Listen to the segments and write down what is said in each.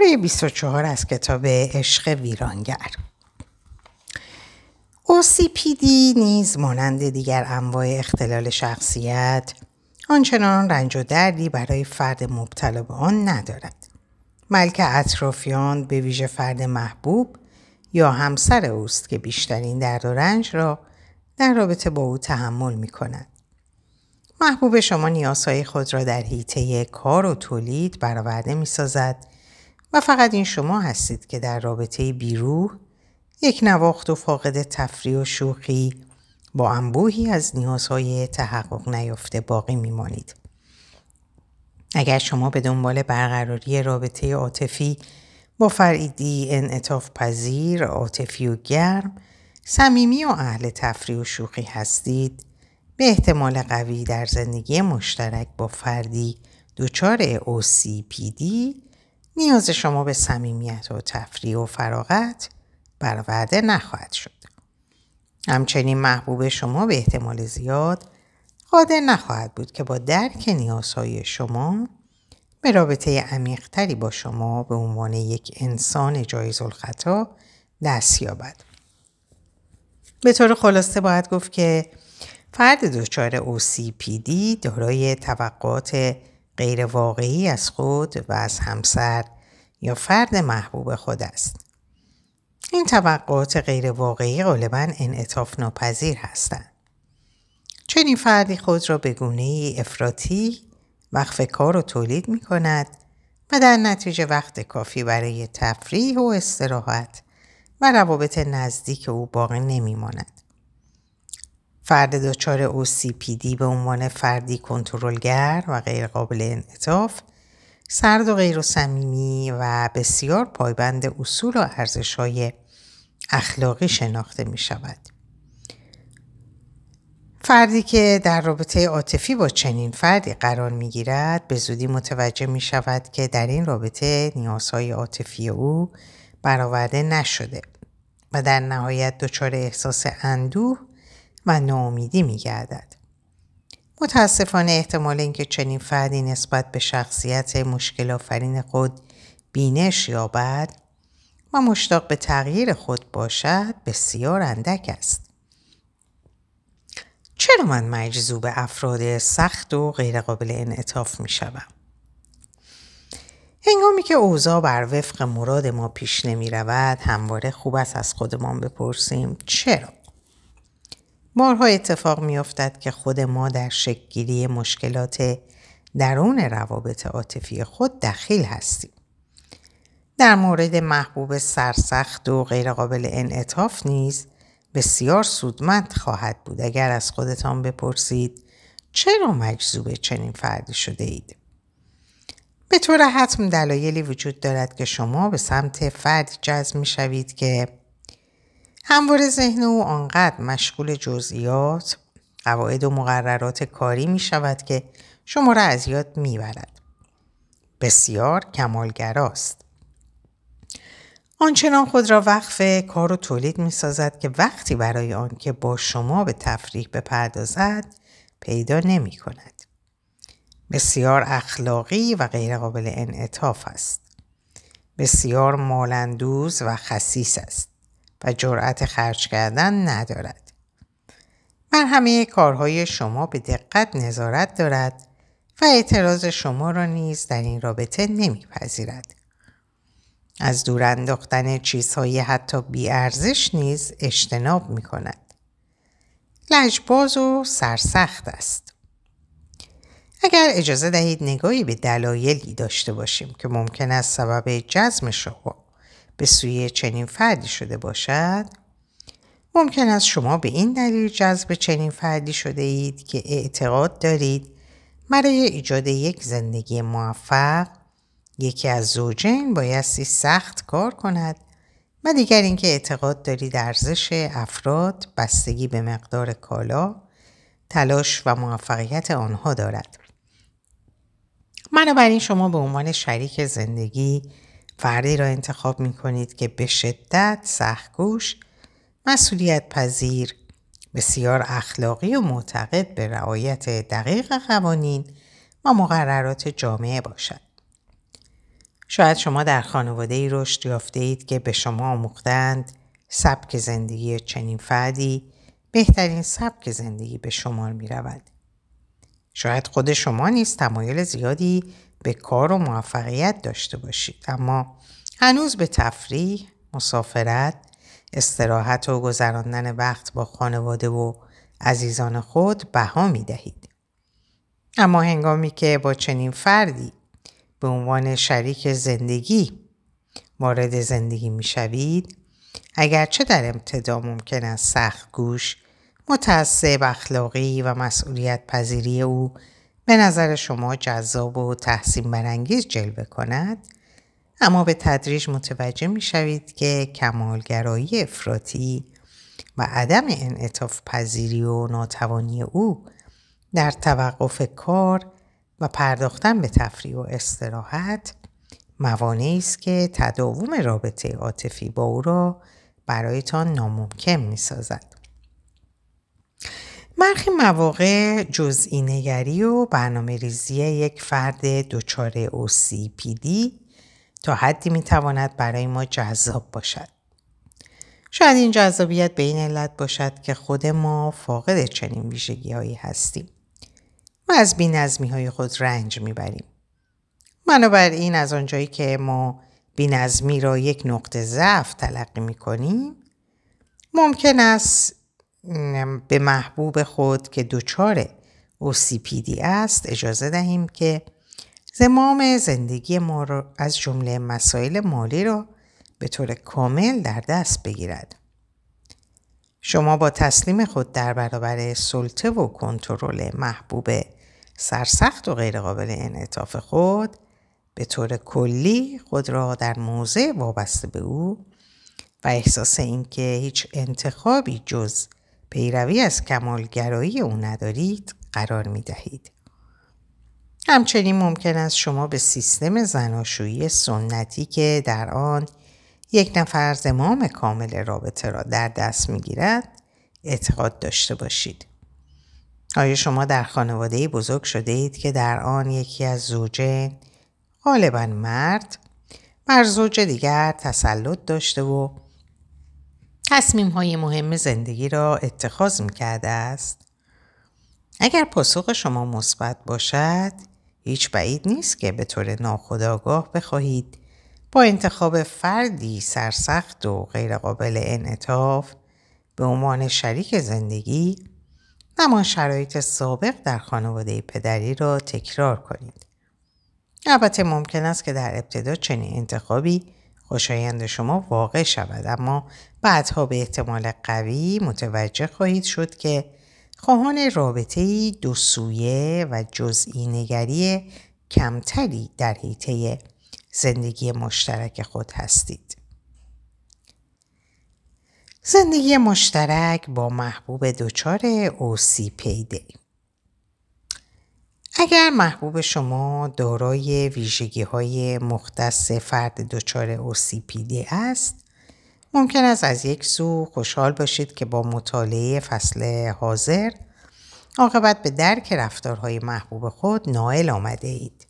پاره 24 از کتاب عشق ویرانگر OCPD نیز مانند دیگر انواع اختلال شخصیت آنچنان رنج و دردی برای فرد مبتلا به آن ندارد. بلکه اطرافیان به ویژه فرد محبوب یا همسر اوست که بیشترین درد و رنج را در رابطه با او تحمل می کند. محبوب شما نیازهای خود را در حیطه کار و تولید برآورده می سازد و فقط این شما هستید که در رابطه بیروح یک نواخت و فاقد تفریح و شوخی با انبوهی از نیازهای تحقق نیافته باقی میمانید. اگر شما به دنبال برقراری رابطه عاطفی با فریدی انعطاف پذیر، عاطفی و گرم، صمیمی و اهل تفریح و شوخی هستید، به احتمال قوی در زندگی مشترک با فردی دچار OCPD نیاز شما به صمیمیت و تفریح و فراغت برآورده نخواهد شد. همچنین محبوب شما به احتمال زیاد قادر نخواهد بود که با درک نیازهای شما به رابطه عمیقتری با شما به عنوان یک انسان جایز الخطا دست یابد. به طور خلاصه باید گفت که فرد دچار OCPD دارای توقعات غیر واقعی از خود و از همسر یا فرد محبوب خود است. این توقعات غیر واقعی غالبا انعطاف ناپذیر هستند. چنین فردی خود را به گونه افراطی وقف کار و تولید می کند و در نتیجه وقت کافی برای تفریح و استراحت و روابط نزدیک او باقی نمی ماند. فرد دچار OCPD به عنوان فردی کنترلگر و غیرقابل انعطاف سرد و غیر و صمیمی و بسیار پایبند اصول و ارزش‌های اخلاقی شناخته می شود. فردی که در رابطه عاطفی با چنین فردی قرار می گیرد به زودی متوجه می شود که در این رابطه نیازهای عاطفی او برآورده نشده و در نهایت دچار احساس اندوه و ناامیدی می گردد. متاسفانه احتمال اینکه چنین فردی نسبت به شخصیت مشکل آفرین خود بینش یابد و مشتاق به تغییر خود باشد بسیار اندک است. چرا من مجذوب افراد سخت و غیرقابل انعطاف می شوم؟ هنگامی که اوضاع بر وفق مراد ما پیش نمی رود همواره خوب است از خودمان بپرسیم چرا؟ بارها اتفاق می افتد که خود ما در شکلگیری مشکلات درون روابط عاطفی خود دخیل هستیم. در مورد محبوب سرسخت و غیرقابل انعطاف نیز بسیار سودمند خواهد بود اگر از خودتان بپرسید چرا مجذوب چنین فردی شده اید؟ به طور حتم دلایلی وجود دارد که شما به سمت فردی جذب می شوید که همواره ذهن او آنقدر مشغول جزئیات قواعد و مقررات کاری می شود که شما را از یاد می برد. بسیار کمالگراست. آنچنان خود را وقف کار و تولید می سازد که وقتی برای آنکه با شما به تفریح بپردازد پیدا نمی کند. بسیار اخلاقی و غیرقابل انعطاف است. بسیار مالندوز و خصیص است و جرأت خرج کردن ندارد. بر همه کارهای شما به دقت نظارت دارد و اعتراض شما را نیز در این رابطه نمیپذیرد. از دور انداختن چیزهای حتی بیارزش نیز اجتناب می کند. لجباز و سرسخت است. اگر اجازه دهید نگاهی به دلایلی داشته باشیم که ممکن است سبب جزم شما به سوی چنین فردی شده باشد؟ ممکن است شما به این دلیل جذب چنین فردی شده اید که اعتقاد دارید برای ایجاد یک زندگی موفق یکی از زوجین بایستی سخت کار کند و دیگر اینکه اعتقاد دارید ارزش افراد بستگی به مقدار کالا تلاش و موفقیت آنها دارد. بنابراین شما به عنوان شریک زندگی فردی را انتخاب می کنید که به شدت سختگوش مسئولیت پذیر بسیار اخلاقی و معتقد به رعایت دقیق قوانین و مقررات جامعه باشد شاید شما در خانواده ای رشد یافته اید که به شما آموختند سبک زندگی چنین فردی بهترین سبک زندگی به شمار می رود. شاید خود شما نیز تمایل زیادی به کار و موفقیت داشته باشید اما هنوز به تفریح، مسافرت، استراحت و گذراندن وقت با خانواده و عزیزان خود بها می دهید. اما هنگامی که با چنین فردی به عنوان شریک زندگی وارد زندگی می شوید اگرچه در ابتدا ممکن است سخت گوش متعصب اخلاقی و مسئولیت پذیری او به نظر شما جذاب و تحسین برانگیز جلوه کند اما به تدریج متوجه می شوید که کمالگرایی افراطی و عدم انعطاف پذیری و ناتوانی او در توقف کار و پرداختن به تفریح و استراحت موانعی است که تداوم رابطه عاطفی با او را برایتان ناممکن می سازد. برخی مواقع جزئی نگری و برنامه ریزی یک فرد دچار OCPD تا حدی می تواند برای ما جذاب باشد. شاید این جذابیت به این علت باشد که خود ما فاقد چنین ویژگی هایی هستیم و از بینظمی های خود رنج می‌بریم. بنابراین از آنجایی که ما بینظمی را یک نقطه ضعف تلقی می کنیم ممکن است به محبوب خود که دچار OCPD است اجازه دهیم که زمام زندگی ما را از جمله مسائل مالی را به طور کامل در دست بگیرد. شما با تسلیم خود در برابر سلطه و کنترل محبوب سرسخت و غیرقابل انعطاف خود به طور کلی خود را در موضع وابسته به او و احساس اینکه هیچ انتخابی جز پیروی از کمالگرایی او ندارید قرار می دهید. همچنین ممکن است شما به سیستم زناشویی سنتی که در آن یک نفر زمام کامل رابطه را در دست می گیرد اعتقاد داشته باشید. آیا شما در خانواده بزرگ شده اید که در آن یکی از زوجین غالبا مرد بر زوج دیگر تسلط داشته و تصمیم های مهم زندگی را اتخاذ می کرده است؟ اگر پاسخ شما مثبت باشد هیچ بعید نیست که به طور ناخودآگاه بخواهید با انتخاب فردی سرسخت و غیرقابل انعطاف به عنوان شریک زندگی همان شرایط سابق در خانواده پدری را تکرار کنید. البته ممکن است که در ابتدا چنین انتخابی خوشایند شما واقع شود اما بعدها به احتمال قوی متوجه خواهید شد که خواهان رابطه دو سویه و جزئی نگری کمتری در حیطه زندگی مشترک خود هستید. زندگی مشترک با محبوب دچار اوسی پیده اگر محبوب شما دارای ویژگی های مختص فرد دچار اوسیپیدی است ممکن است از یک سو خوشحال باشید که با مطالعه فصل حاضر عاقبت به درک رفتارهای محبوب خود نائل آمده اید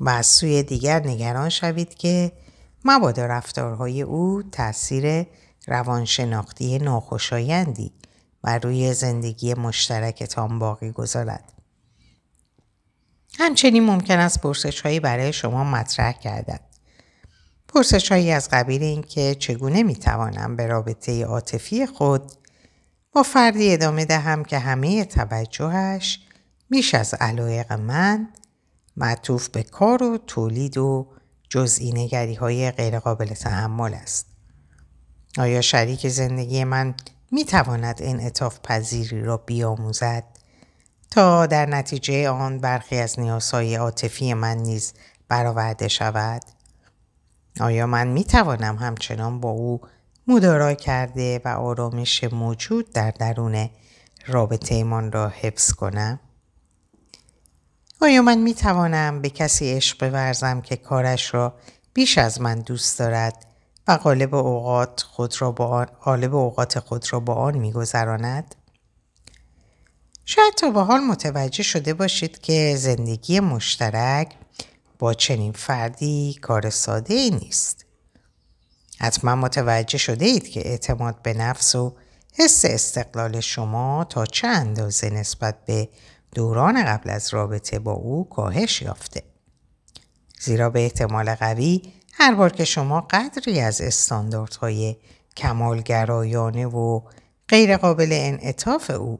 و از سوی دیگر نگران شوید که مبادا رفتارهای او تاثیر روانشناختی ناخوشایندی بر روی زندگی مشترکتان باقی گذارد. همچنین ممکن است پرسش هایی برای شما مطرح کردند. پرسش هایی از قبیل اینکه چگونه می توانم به رابطه عاطفی خود با فردی ادامه دهم که همه توجهش بیش از علایق من معطوف به کار و تولید و جزئی نگری های غیرقابل تحمل است. آیا شریک زندگی من می تواند انعطاف پذیری را بیاموزد تا در نتیجه آن برخی از نیازهای عاطفی من نیز برآورده شود؟ آیا من می توانم همچنان با او مدارا کرده و آرامش موجود در درون رابطه من را حفظ کنم؟ آیا من می توانم به کسی عشق بورزم که کارش را بیش از من دوست دارد و غالب اوقات خود را با آن غالب اوقات خود را با آن میگذراند شاید تا به حال متوجه شده باشید که زندگی مشترک با چنین فردی کار ساده ای نیست. حتما متوجه شده اید که اعتماد به نفس و حس استقلال شما تا چه اندازه نسبت به دوران قبل از رابطه با او کاهش یافته. زیرا به احتمال قوی هر بار که شما قدری از استانداردهای کمالگرایانه و غیرقابل انعطاف او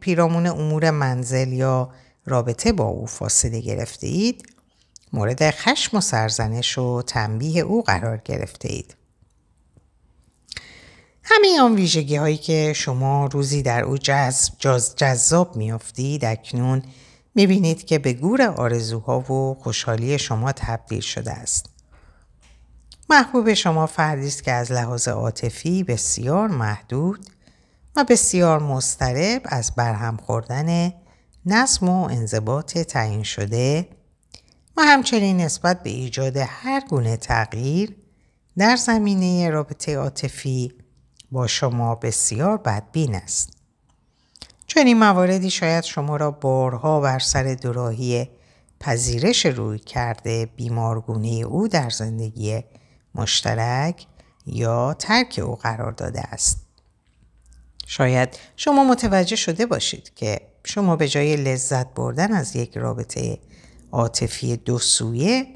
پیرامون امور منزل یا رابطه با او فاصله گرفته اید مورد خشم و سرزنش و تنبیه او قرار گرفته اید. همه آن ویژگی هایی که شما روزی در او جذب جذاب میافتید اکنون می‌بینید که به گور آرزوها و خوشحالی شما تبدیل شده است. محبوب شما فردی است که از لحاظ عاطفی بسیار محدود و بسیار مضطرب از برهم خوردن نظم و انضباط تعیین شده و همچنین نسبت به ایجاد هر گونه تغییر در زمینه رابطه عاطفی با شما بسیار بدبین است. چون این مواردی شاید شما را بارها بر سر دوراهی پذیرش روی کرده بیمارگونه او در زندگی مشترک یا ترک او قرار داده است. شاید شما متوجه شده باشید که شما به جای لذت بردن از یک رابطه عاطفی دو سویه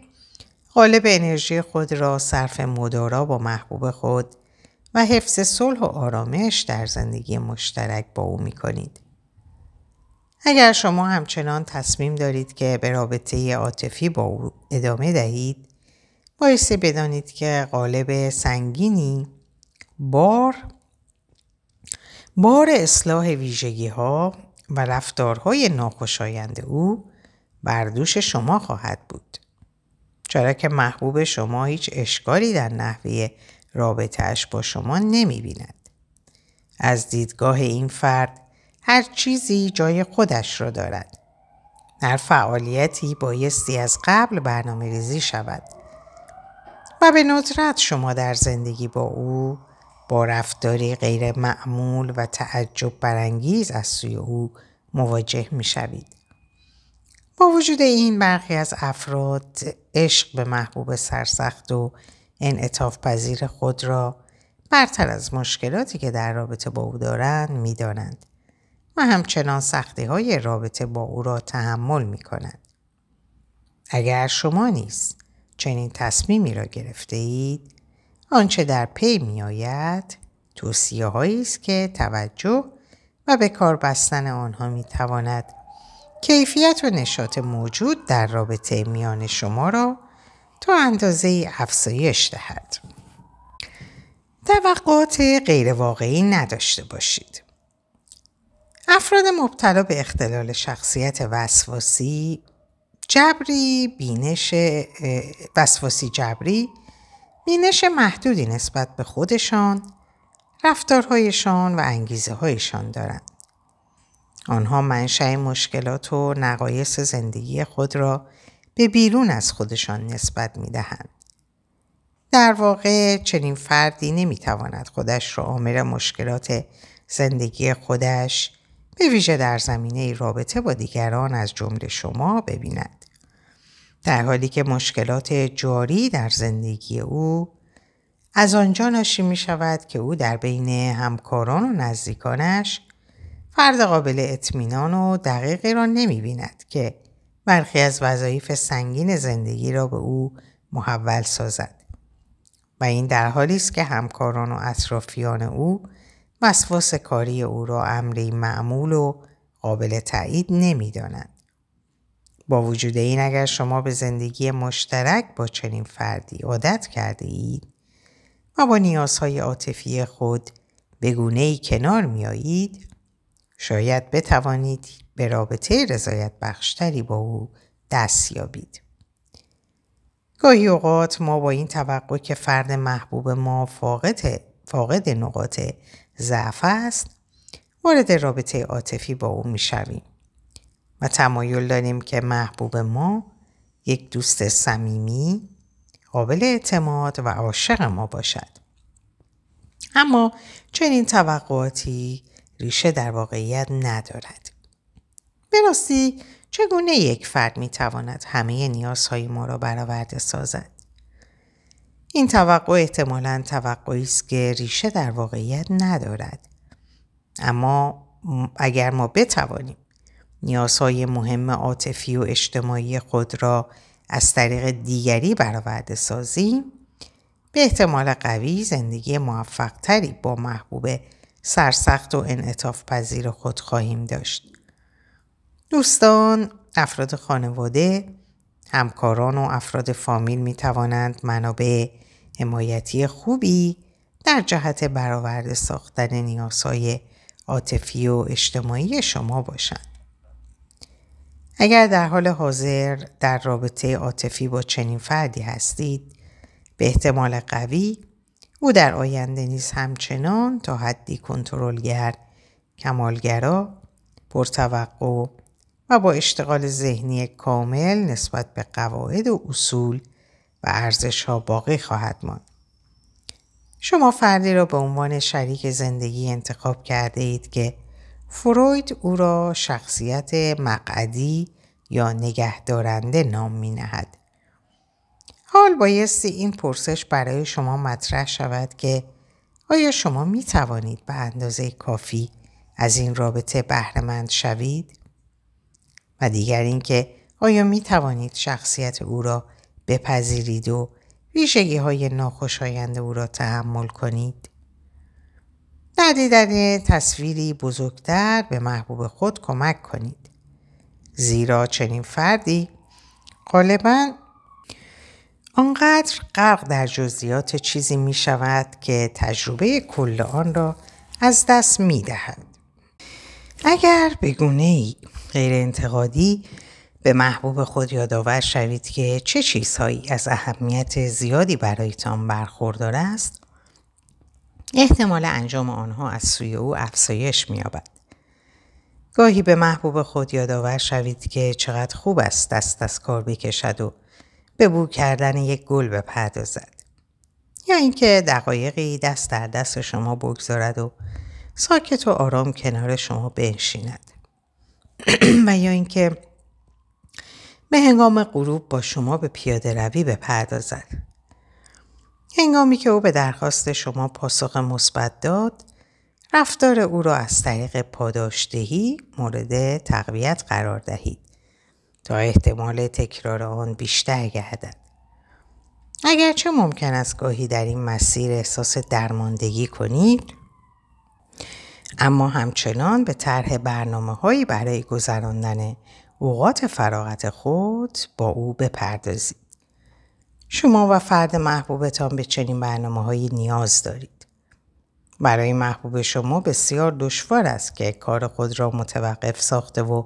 غالب انرژی خود را صرف مدارا با محبوب خود و حفظ صلح و آرامش در زندگی مشترک با او می کنید. اگر شما همچنان تصمیم دارید که به رابطه عاطفی با او ادامه دهید بایستی بدانید که قالب سنگینی بار بار اصلاح ویژگی ها و رفتارهای ناخوشایند او بر دوش شما خواهد بود. چرا که محبوب شما هیچ اشکالی در نحوه رابطهش با شما نمی بیند. از دیدگاه این فرد هر چیزی جای خودش را دارد. هر فعالیتی بایستی از قبل برنامه ریزی شود و به ندرت شما در زندگی با او با رفتاری غیر معمول و تعجب برانگیز از سوی او مواجه می شوید. با وجود این برخی از افراد عشق به محبوب سرسخت و انعطاف پذیر خود را برتر از مشکلاتی که در رابطه با او دارند می دانند و همچنان سختی های رابطه با او را تحمل می کنند. اگر شما نیست چنین تصمیمی را گرفته اید آنچه در پی می آید توصیه هایی است که توجه و به کار بستن آنها می تواند کیفیت و نشاط موجود در رابطه میان شما را تا اندازه افزایش دهد. توقعات غیرواقعی نداشته باشید. افراد مبتلا به اختلال شخصیت وسواسی جبری بینش وسواسی جبری بینش محدودی نسبت به خودشان رفتارهایشان و انگیزه هایشان دارند. آنها منشأ مشکلات و نقایص زندگی خود را به بیرون از خودشان نسبت می دهند. در واقع چنین فردی نمی تواند خودش را عامل مشکلات زندگی خودش به ویژه در زمینه رابطه با دیگران از جمله شما ببیند. در حالی که مشکلات جاری در زندگی او از آنجا ناشی می شود که او در بین همکاران و نزدیکانش فرد قابل اطمینان و دقیقی را نمی بیند که برخی از وظایف سنگین زندگی را به او محول سازد و این در حالی است که همکاران و اطرافیان او وسواس کاری او را امری معمول و قابل تایید نمی‌دانند. با وجود این اگر شما به زندگی مشترک با چنین فردی عادت کرده اید و با نیازهای عاطفی خود به گونه ای کنار میایید شاید بتوانید به رابطه رضایت بخشتری با او دست یابید. گاهی اوقات ما با این توقع که فرد محبوب ما فاقد, فاقد نقاط ضعف است وارد رابطه عاطفی با او می‌شویم و تمایل داریم که محبوب ما یک دوست صمیمی قابل اعتماد و عاشق ما باشد اما چنین توقعاتی ریشه در واقعیت ندارد به راستی چگونه یک فرد می تواند همه نیازهای ما را برآورده سازد؟ این توقع احتمالا توقعی است که ریشه در واقعیت ندارد. اما اگر ما بتوانیم نیازهای مهم عاطفی و اجتماعی خود را از طریق دیگری برآورده سازیم به احتمال قوی زندگی موفقتری با محبوب سرسخت و انعطاف پذیر خود خواهیم داشت. دوستان، افراد خانواده، همکاران و افراد فامیل می توانند منابع حمایتی خوبی در جهت برآورده ساختن نیازهای عاطفی و اجتماعی شما باشند. اگر در حال حاضر در رابطه عاطفی با چنین فردی هستید به احتمال قوی او در آینده نیز همچنان تا حدی کنترلگر کمالگرا پرتوقع و با اشتغال ذهنی کامل نسبت به قواعد و اصول و ارزش ها باقی خواهد ماند. شما فردی را به عنوان شریک زندگی انتخاب کرده اید که فروید او را شخصیت مقعدی یا نگهدارنده نام می نهد. حال بایستی این پرسش برای شما مطرح شود که آیا شما می توانید به اندازه کافی از این رابطه بهرهمند شوید؟ و دیگر اینکه آیا می توانید شخصیت او را بپذیرید و ویژگی های ناخوشایند او را تحمل کنید؟ در دیدن تصویری بزرگتر به محبوب خود کمک کنید. زیرا چنین فردی غالبا آنقدر غرق در جزئیات چیزی می شود که تجربه کل آن را از دست می دهد. اگر به گونه ای غیر انتقادی به محبوب خود یادآور شوید که چه چیزهایی از اهمیت زیادی برایتان برخوردار است احتمال انجام آنها از سوی او افزایش مییابد. گاهی به محبوب خود یادآور شوید که چقدر خوب است دست از کار بکشد و به بو کردن یک گل بپردازد. یا اینکه دقایقی دست در دست شما بگذارد و ساکت و آرام کنار شما بنشیند. و یا اینکه به هنگام غروب با شما به پیاده روی بپردازد. هنگامی که او به درخواست شما پاسخ مثبت داد رفتار او را از طریق پاداشدهی مورد تقویت قرار دهید تا احتمال تکرار آن بیشتر گردد. اگرچه ممکن است گاهی در این مسیر احساس درماندگی کنید اما همچنان به طرح برنامه هایی برای گذراندن اوقات فراغت خود با او بپردازید. شما و فرد محبوبتان به چنین برنامه هایی نیاز دارید. برای محبوب شما بسیار دشوار است که کار خود را متوقف ساخته و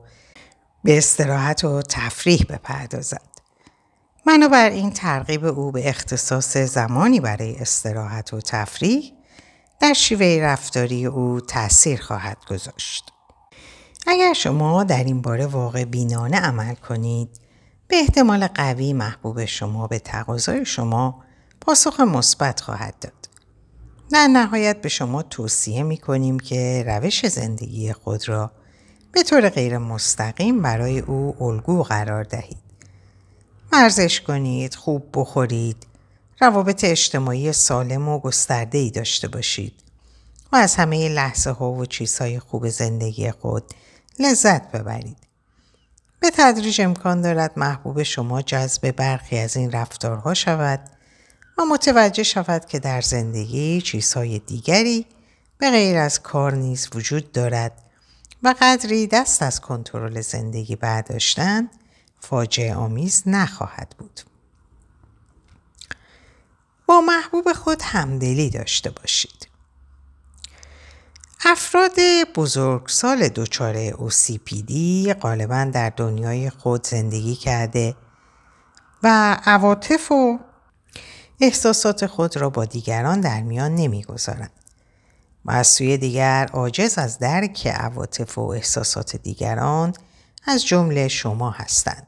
به استراحت و تفریح بپردازد. این ترغیب او به اختصاص زمانی برای استراحت و تفریح در شیوه رفتاری او تأثیر خواهد گذاشت. اگر شما در این باره واقع بینانه عمل کنید به احتمال قوی محبوب شما به تقاضای شما پاسخ مثبت خواهد داد. در نهایت به شما توصیه می کنیم که روش زندگی خود را به طور غیر مستقیم برای او الگو قرار دهید. ورزش کنید، خوب بخورید، روابط اجتماعی سالم و گسترده ای داشته باشید و از همه لحظه ها و چیزهای خوب زندگی خود لذت ببرید. به تدریج امکان دارد محبوب شما جذب برخی از این رفتارها شود و متوجه شود که در زندگی چیزهای دیگری به غیر از کار نیز وجود دارد و قدری دست از کنترل زندگی برداشتن فاجعه آمیز نخواهد بود. با محبوب خود همدلی داشته باشید. افراد بزرگسال دچار OCPD غالبا در دنیای خود زندگی کرده و عواطف و احساسات خود را با دیگران در میان نمی‌گذارند و از سوی دیگر عاجز از درک عواطف و احساسات دیگران از جمله شما هستند.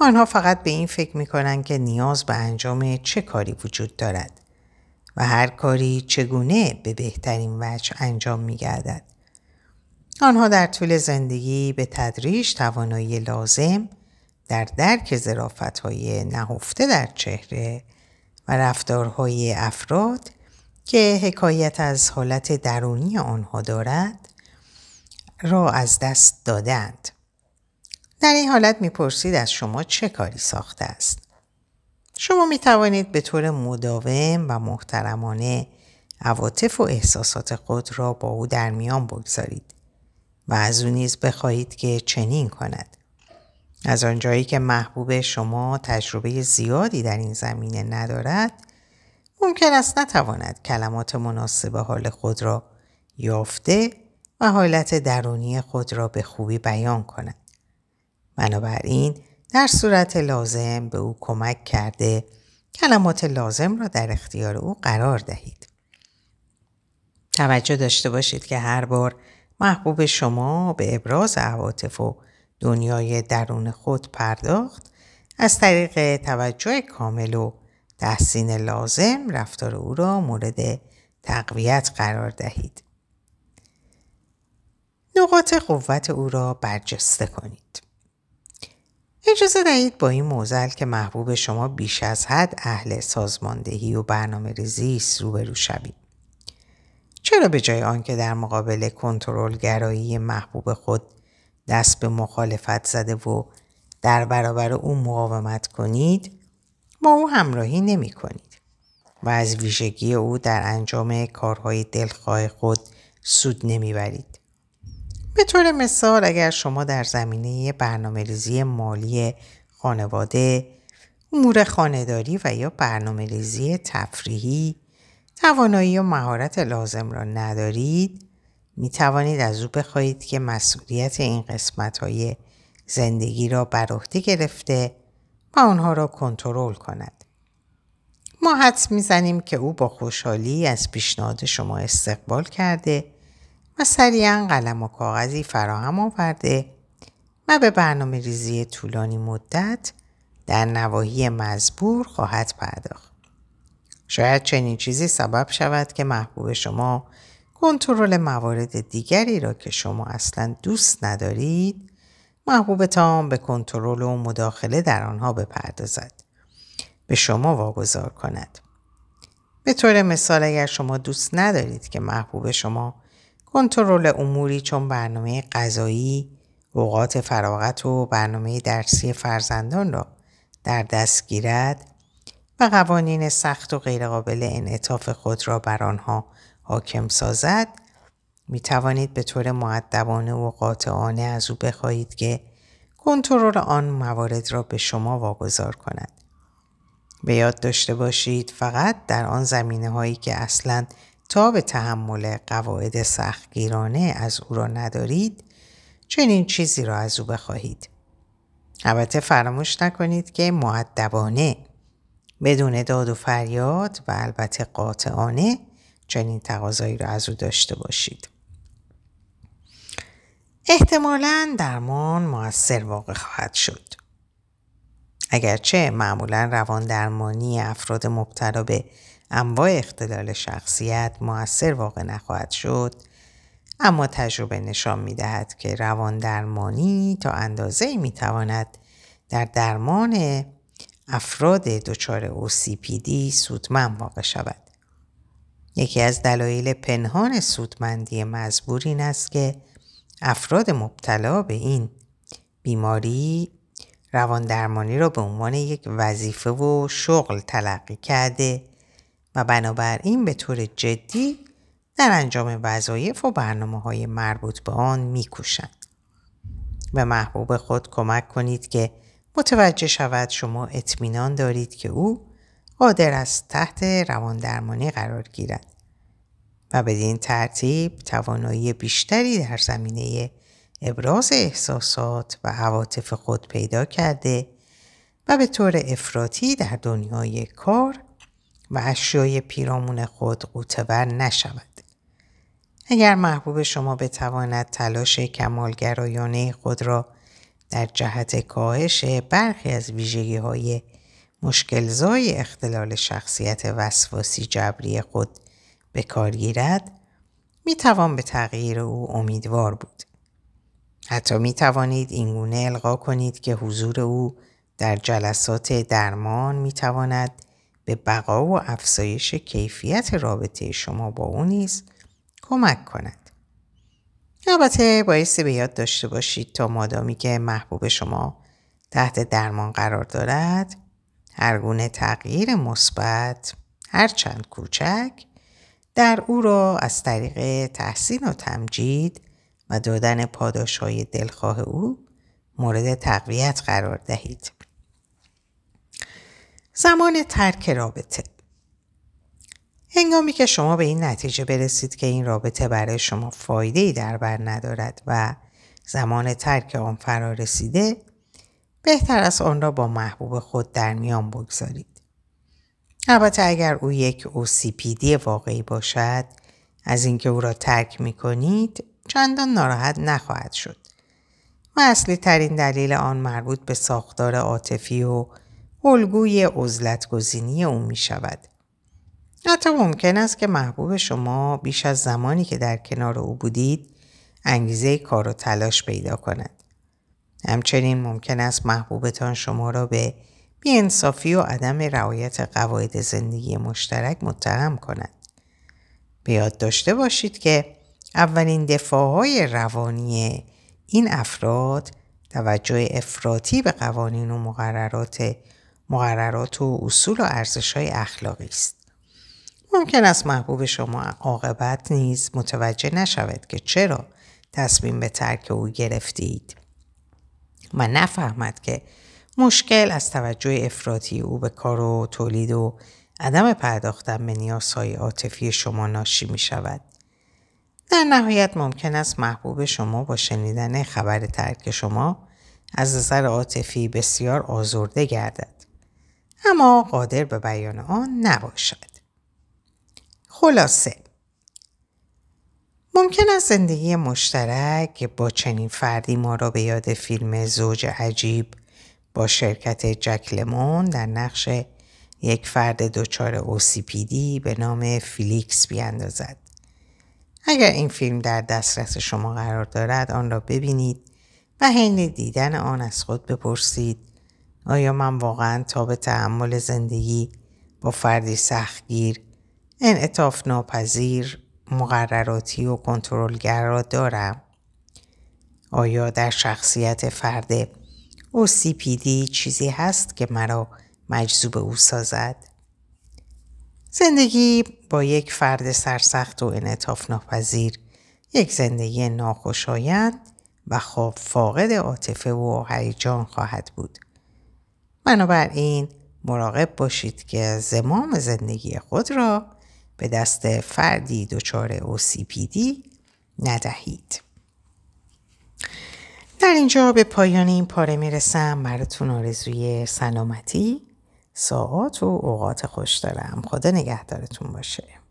آنها فقط به این فکر می کنند که نیاز به انجام چه کاری وجود دارد و هر کاری چگونه به بهترین وجه انجام می گردد. آنها در طول زندگی به تدریج توانایی لازم در درک زرافت های نهفته در چهره و رفتارهای افراد که حکایت از حالت درونی آنها دارد را از دست دادند. در این حالت می‌پرسید از شما چه کاری ساخته است. شما می توانید به طور مداوم و محترمانه عواطف و احساسات خود را با او در میان بگذارید و از او نیز بخواهید که چنین کند. از آنجایی که محبوب شما تجربه زیادی در این زمینه ندارد ممکن است نتواند کلمات مناسب حال خود را یافته و حالت درونی خود را به خوبی بیان کند. بنابراین در صورت لازم به او کمک کرده کلمات لازم را در اختیار او قرار دهید. توجه داشته باشید که هر بار محبوب شما به ابراز عواطف و دنیای درون خود پرداخت از طریق توجه کامل و تحسین لازم رفتار او را مورد تقویت قرار دهید. نقاط قوت او را برجسته کنید. اجازه دهید با این موزل که محبوب شما بیش از حد اهل سازماندهی و برنامه ریزی روبرو شوید. چرا به جای آنکه در مقابل کنترلگرایی محبوب خود دست به مخالفت زده و در برابر او مقاومت کنید با او همراهی نمی کنید و از ویژگی او در انجام کارهای دلخواه خود سود نمی‌برید. به طور مثال اگر شما در زمینه برنامه ریزی مالی خانواده، امور خانهداری و یا برنامه ریزی تفریحی توانایی و مهارت لازم را ندارید می توانید از او بخواهید که مسئولیت این قسمت های زندگی را بر عهده گرفته و آنها را کنترل کند. ما حدس می‌زنیم که او با خوشحالی از پیشنهاد شما استقبال کرده و سریعا قلم و کاغذی فراهم آورده و به برنامه ریزی طولانی مدت در نواحی مزبور خواهد پرداخت. شاید چنین چیزی سبب شود که محبوب شما کنترل موارد دیگری را که شما اصلا دوست ندارید محبوبتان به کنترل و مداخله در آنها بپردازد به شما واگذار کند به طور مثال اگر شما دوست ندارید که محبوب شما کنترل اموری چون برنامه غذایی اوقات فراغت و برنامه درسی فرزندان را در دست گیرد و قوانین سخت و غیرقابل انعطاف خود را بر آنها حاکم سازد می توانید به طور معدبانه و قاطعانه از او بخواهید که کنترل آن موارد را به شما واگذار کند. به یاد داشته باشید فقط در آن زمینه هایی که اصلا تا به تحمل قواعد سختگیرانه از او را ندارید چنین چیزی را از او بخواهید. البته فراموش نکنید که معدبانه بدون داد و فریاد و البته قاطعانه چنین تقاضایی را از او داشته باشید. احتمالا درمان موثر واقع خواهد شد. اگرچه معمولا روان درمانی افراد مبتلا به انواع اختلال شخصیت موثر واقع نخواهد شد اما تجربه نشان می دهد که روان درمانی تا اندازه می تواند در درمان افراد دچار OCPD سودمند واقع شود. یکی از دلایل پنهان سودمندی مزبور این است که افراد مبتلا به این بیماری روان درمانی را به عنوان یک وظیفه و شغل تلقی کرده و بنابراین به طور جدی در انجام وظایف و برنامه های مربوط به آن میکوشند. به محبوب خود کمک کنید که متوجه شود شما اطمینان دارید که او قادر است تحت روان درمانی قرار گیرد و بدین ترتیب توانایی بیشتری در زمینه ابراز احساسات و عواطف خود پیدا کرده و به طور افراطی در دنیای کار و اشیای پیرامون خود قوتور نشود. اگر محبوب شما بتواند تلاش کمالگرایانه خود را در جهت کاهش برخی از ویژگی های مشکلزای اختلال شخصیت وسواسی جبری خود به کار گیرد می توان به تغییر او امیدوار بود. حتی می توانید اینگونه القا کنید که حضور او در جلسات درمان می تواند به بقا و افزایش کیفیت رابطه شما با او نیز کمک کند. البته بایستی به یاد داشته باشید تا مادامی که محبوب شما تحت درمان قرار دارد هر گونه تغییر مثبت هرچند کوچک در او را از طریق تحسین و تمجید و دادن پاداش های دلخواه او مورد تقویت قرار دهید. زمان ترک رابطه هنگامی که شما به این نتیجه برسید که این رابطه برای شما فایده ای در بر ندارد و زمان ترک آن فرا رسیده بهتر از آن را با محبوب خود در میان بگذارید. البته اگر او یک OCPD واقعی باشد از اینکه او را ترک می کنید چندان ناراحت نخواهد شد. و اصلی ترین دلیل آن مربوط به ساختار عاطفی و الگوی عزلت گزینی او می شود. حتی ممکن است که محبوب شما بیش از زمانی که در کنار او بودید انگیزه کار و تلاش پیدا کند. همچنین ممکن است محبوبتان شما را به بیانصافی و عدم رعایت قواعد زندگی مشترک متهم کند. بیاد داشته باشید که اولین دفاعهای روانی این افراد توجه افراطی به قوانین و مقررات مقررات و اصول و ارزش های اخلاقی است. ممکن است محبوب شما عاقبت نیز متوجه نشود که چرا تصمیم به ترک او گرفتید و نفهمد که مشکل از توجه افراطی او به کار و تولید و عدم پرداختن به نیازهای عاطفی شما ناشی می شود. در نهایت ممکن است محبوب شما با شنیدن خبر ترک شما از نظر عاطفی بسیار آزرده گردد. اما قادر به بیان آن نباشد. خلاصه ممکن است زندگی مشترک با چنین فردی ما را به یاد فیلم زوج عجیب با شرکت جک لمون در نقش یک فرد دچار OCPD به نام فیلیکس بیاندازد. اگر این فیلم در دسترس شما قرار دارد آن را ببینید و حین دیدن آن از خود بپرسید آیا من واقعا تا به تحمل زندگی با فردی سختگیر انعطاف ناپذیر مقرراتی و کنترلگر را دارم؟ آیا در شخصیت فرد OCPD چیزی هست که مرا مجذوب او سازد؟ زندگی با یک فرد سرسخت و انعطاف ناپذیر یک زندگی ناخوشایند و خواب فاقد عاطفه و هیجان خواهد بود. بنابراین مراقب باشید که زمام زندگی خود را به دست فردی دچار OCPD ندهید. در اینجا به پایان این پاره می‌رسم. براتون آرزوی سلامتی ساعات و اوقات خوش دارم. خدا نگهدارتون باشه.